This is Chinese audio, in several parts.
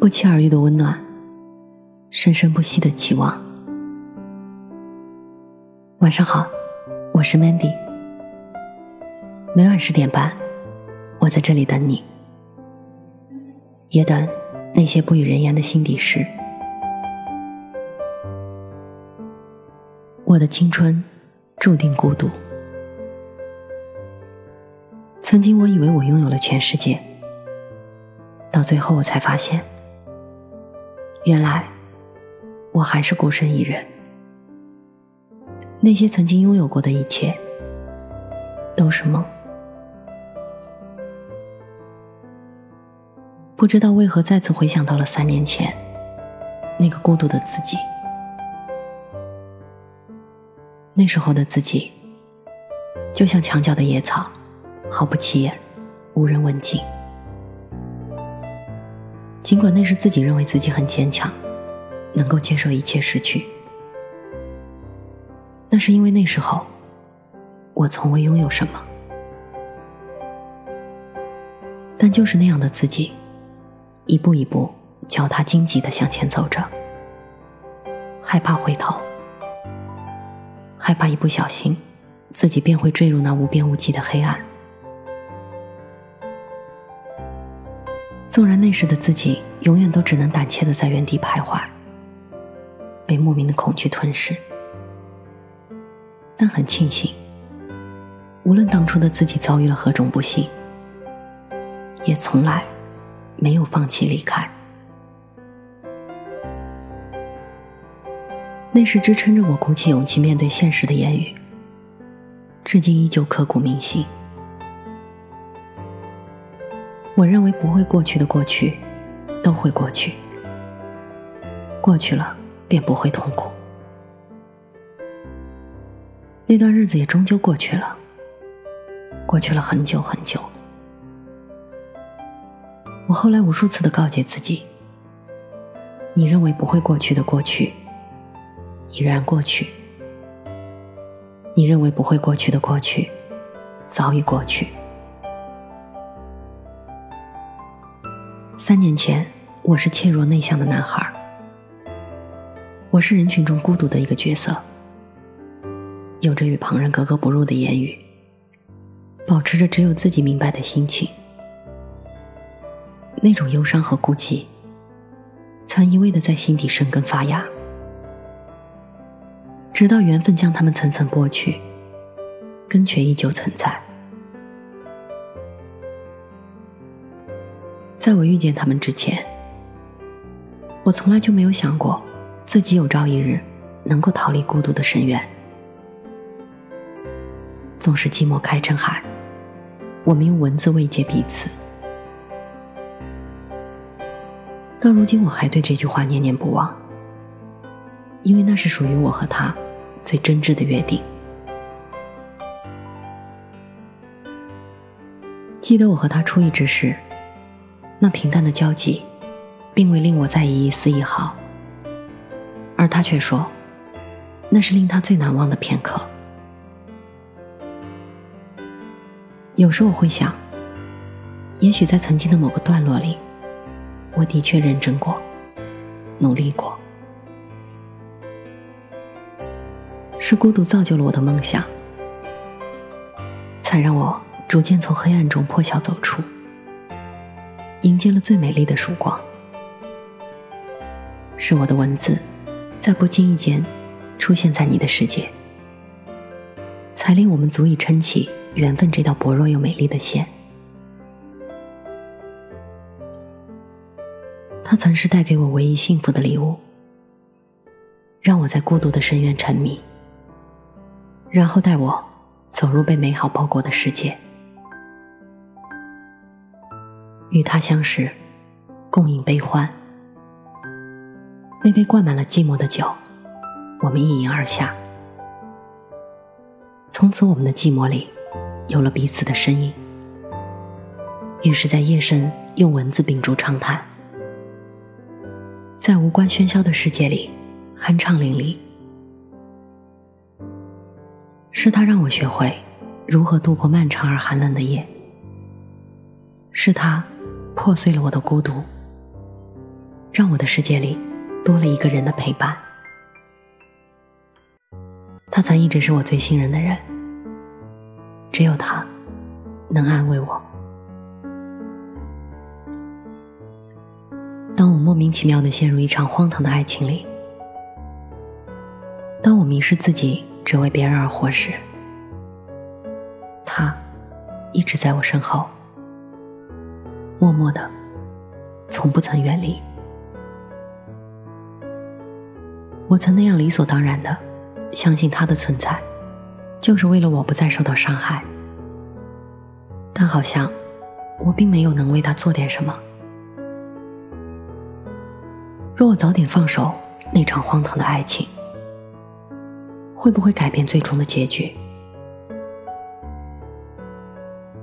不期而遇的温暖，生生不息的期望。晚上好，我是 Mandy。每晚十点半，我在这里等你，也等那些不与人言的心底事。我的青春注定孤独。曾经我以为我拥有了全世界，到最后我才发现，原来我还是孤身一人。那些曾经拥有过的一切，都是梦。不知道为何再次回想到了三年前那个孤独的自己。那时候的自己，就像墙角的野草，毫不起眼，无人问津。尽管那时自己认为自己很坚强，能够接受一切失去，那是因为那时候我从未拥有什么。但就是那样的自己，一步一步脚踏荆棘的向前走着，害怕回头。害怕一不小心，自己便会坠入那无边无际的黑暗。纵然那时的自己永远都只能胆怯的在原地徘徊，被莫名的恐惧吞噬，但很庆幸，无论当初的自己遭遇了何种不幸，也从来没有放弃离开。那时支撑着我鼓起勇气面对现实的言语，至今依旧刻骨铭心。我认为不会过去的过去，都会过去。过去了便不会痛苦。那段日子也终究过去了，过去了很久很久。我后来无数次的告诫自己：，你认为不会过去的过去。已然过去，你认为不会过去的过去，早已过去。三年前，我是怯弱内向的男孩，我是人群中孤独的一个角色，有着与旁人格格不入的言语，保持着只有自己明白的心情，那种忧伤和孤寂，曾一味的在心底生根发芽。直到缘分将他们层层剥去，根却依旧存在。在我遇见他们之前，我从来就没有想过自己有朝一日能够逃离孤独的深渊。总是寂寞开成海，我们用文字慰藉彼此。到如今，我还对这句话念念不忘，因为那是属于我和他。最真挚的约定。记得我和他初遇之时，那平淡的交集，并未令我在意一丝一毫，而他却说，那是令他最难忘的片刻。有时我会想，也许在曾经的某个段落里，我的确认真过，努力过。是孤独造就了我的梦想，才让我逐渐从黑暗中破晓走出，迎接了最美丽的曙光。是我的文字，在不经意间出现在你的世界，才令我们足以撑起缘分这道薄弱又美丽的线。它曾是带给我唯一幸福的礼物，让我在孤独的深渊沉迷。然后带我走入被美好包裹的世界，与他相识，共饮悲欢。那杯灌满了寂寞的酒，我们一饮而下。从此，我们的寂寞里有了彼此的身影。于是，在夜深用文字秉烛长谈，在无关喧嚣的世界里酣畅淋漓。是他让我学会如何度过漫长而寒冷的夜。是他破碎了我的孤独，让我的世界里多了一个人的陪伴。他曾一直是我最信任的人，只有他能安慰我。当我莫名其妙的陷入一场荒唐的爱情里，当我迷失自己只为别人而活时，他一直在我身后，默默的，从不曾远离。我曾那样理所当然的相信他的存在，就是为了我不再受到伤害。但好像我并没有能为他做点什么。若我早点放手那场荒唐的爱情，会不会改变最终的结局？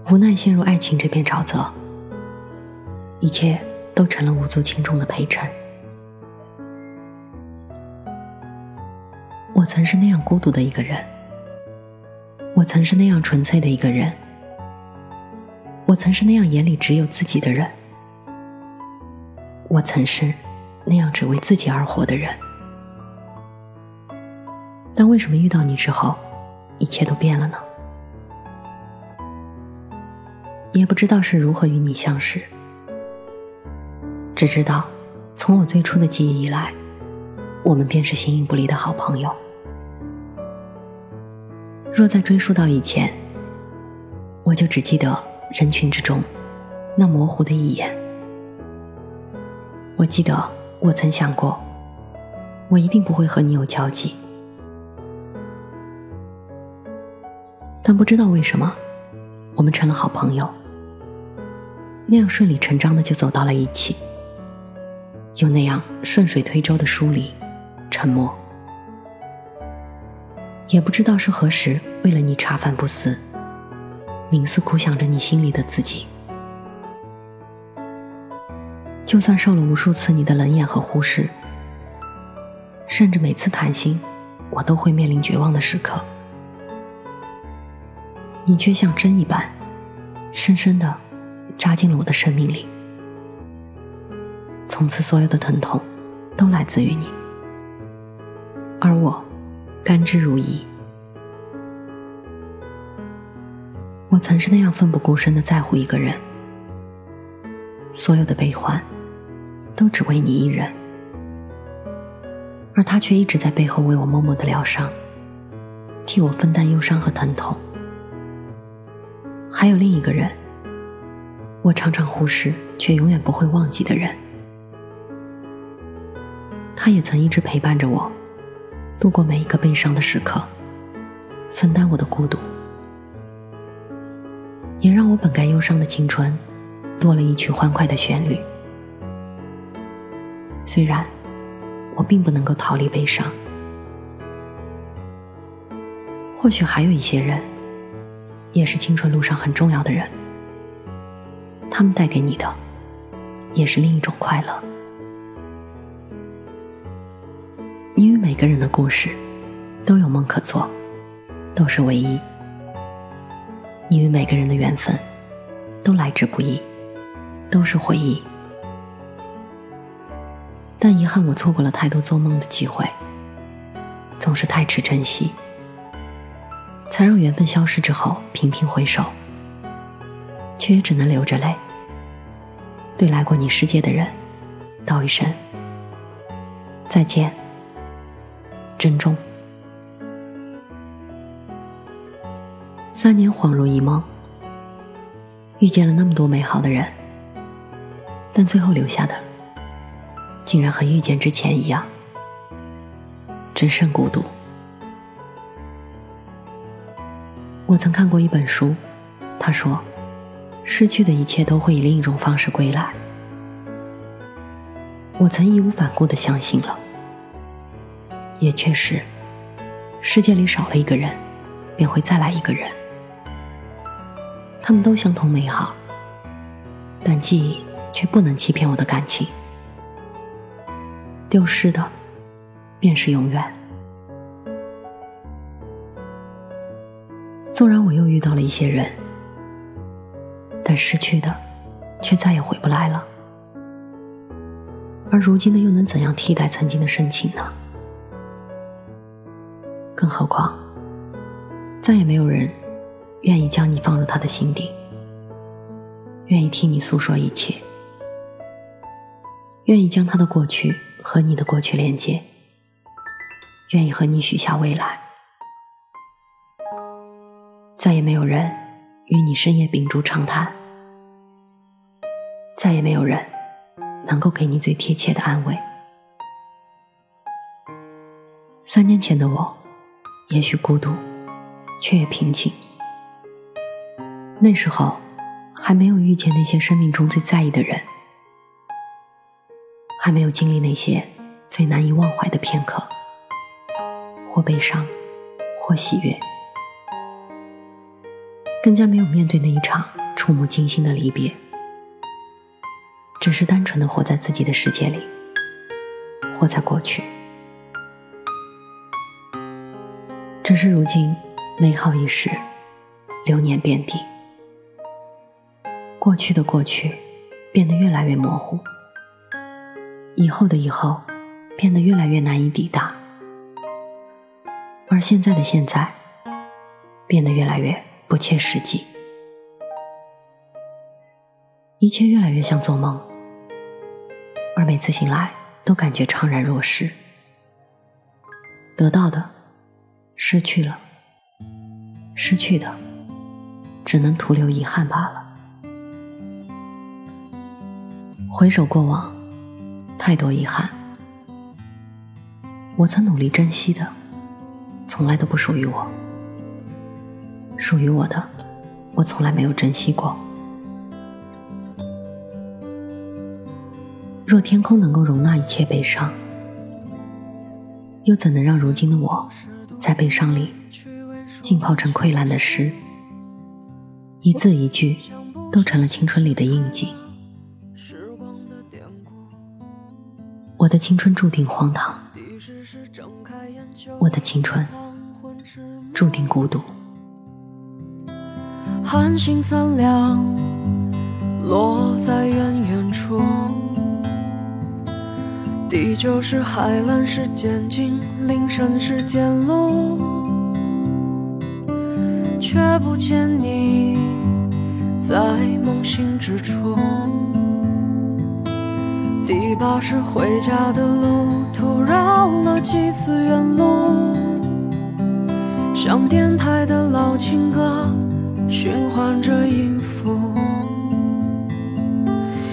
无奈陷入爱情这片沼泽，一切都成了无足轻重的陪衬。我曾是那样孤独的一个人，我曾是那样纯粹的一个人，我曾是那样眼里只有自己的人，我曾是。那样只为自己而活的人，但为什么遇到你之后，一切都变了呢？也不知道是如何与你相识，只知道从我最初的记忆以来，我们便是形影不离的好朋友。若再追溯到以前，我就只记得人群之中那模糊的一眼，我记得。我曾想过，我一定不会和你有交集，但不知道为什么，我们成了好朋友，那样顺理成章的就走到了一起，又那样顺水推舟的疏离、沉默，也不知道是何时，为了你茶饭不思，冥思苦想着你心里的自己。就算受了无数次你的冷眼和忽视，甚至每次谈心，我都会面临绝望的时刻，你却像针一般，深深的扎进了我的生命里。从此，所有的疼痛都来自于你，而我甘之如饴。我曾是那样奋不顾身的在乎一个人，所有的悲欢。都只为你一人，而他却一直在背后为我默默的疗伤，替我分担忧伤和疼痛。还有另一个人，我常常忽视却永远不会忘记的人，他也曾一直陪伴着我，度过每一个悲伤的时刻，分担我的孤独，也让我本该忧伤的青春，多了一曲欢快的旋律。虽然我并不能够逃离悲伤，或许还有一些人，也是青春路上很重要的人，他们带给你的，也是另一种快乐。个人的故事，都有梦可做，都是唯一。你与每个人的缘分，都来之不易，都是回忆。但遗憾，我错过了太多做梦的机会，总是太迟珍惜，才让缘分消失之后频频回首，却也只能流着泪，对来过你世界的人道一声再见，珍重。三年恍如一梦，遇见了那么多美好的人，但最后留下的。竟然和遇见之前一样，只剩孤独。我曾看过一本书，他说，失去的一切都会以另一种方式归来。我曾义无反顾的相信了，也确实，世界里少了一个人，便会再来一个人。他们都相同美好，但记忆却不能欺骗我的感情。丢失的，便是永远。纵然我又遇到了一些人，但失去的，却再也回不来了。而如今的又能怎样替代曾经的深情呢？更何况，再也没有人愿意将你放入他的心底，愿意听你诉说一切，愿意将他的过去和你的过去连接，愿意和你许下未来。再也没有人与你深夜秉烛长谈，再也没有人能够给你最贴切的安慰。三年前的我，也许孤独，却也平静。那时候，还没有遇见那些生命中最在意的人，还没有经历那些最难以忘怀的片刻，或悲伤，或喜悦。更加没有面对那一场触目惊心的离别，只是单纯的活在自己的世界里，活在过去。只是如今，美好一时，流年遍地，过去的过去变得越来越模糊，以后的以后变得越来越难以抵达，而现在的现在变得越来越……不切实际，一切越来越像做梦，而每次醒来都感觉怅然若失。得到的失去了，失去的只能徒留遗憾罢了。回首过往，太多遗憾，我曾努力珍惜的，从来都不属于我。属于我的，我从来没有珍惜过。若天空能够容纳一切悲伤，又怎能让如今的我，在悲伤里浸泡成溃烂的诗，一字一句都成了青春里的印记。我的青春注定荒唐，我的青春注定孤独。寒星三两，落在远远处。地球是海蓝是渐近，林深是渐落，却不见你在梦醒之处。第八是回家的路途绕了几次远路，像电台的老情歌。循环着音符，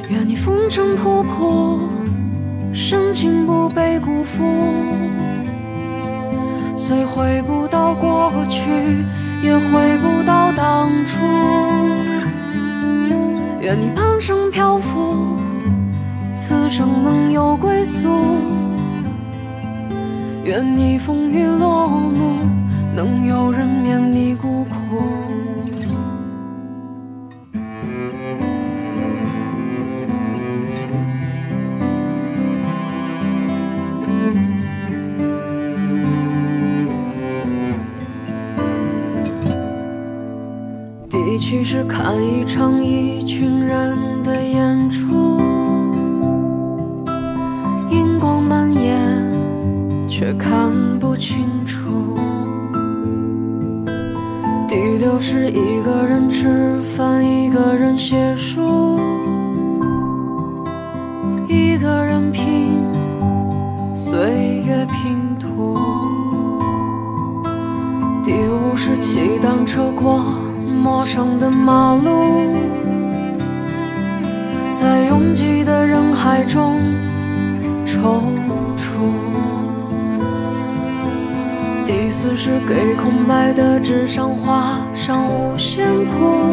愿你风尘仆仆，深情不被辜负。虽回不到过去，也回不到当初。愿你半生漂浮，此生能有归宿。愿你风雨落幕，能有人免你孤其实看一场一群人的演出，荧光蔓延，却看不清楚。第六是一个人吃饭，一个人写书，一个人拼岁月拼图。第五是骑单车过。陌生的马路，在拥挤的人海中踌躇。第四是给空白的纸上画上五线谱，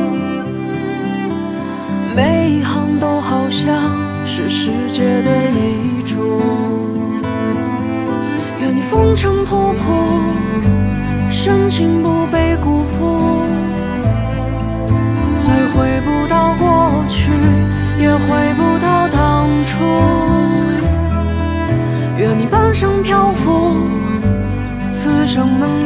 每一行都好像是世界的遗嘱。愿你风尘仆仆，深情不被辜负。虽回不到过去，也回不到当初。愿你半生漂浮，此生能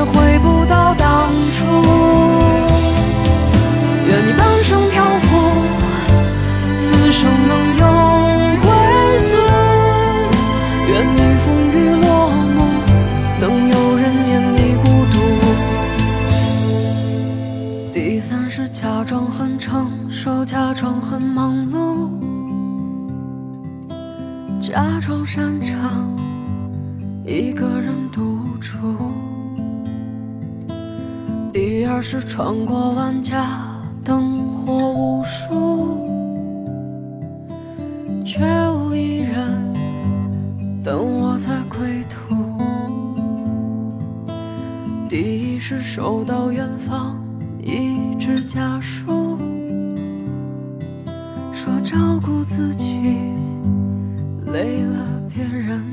也回是穿过万家灯火无数，却无一人等我在归途。第一是收到远方一纸家书，说照顾自己累了别人。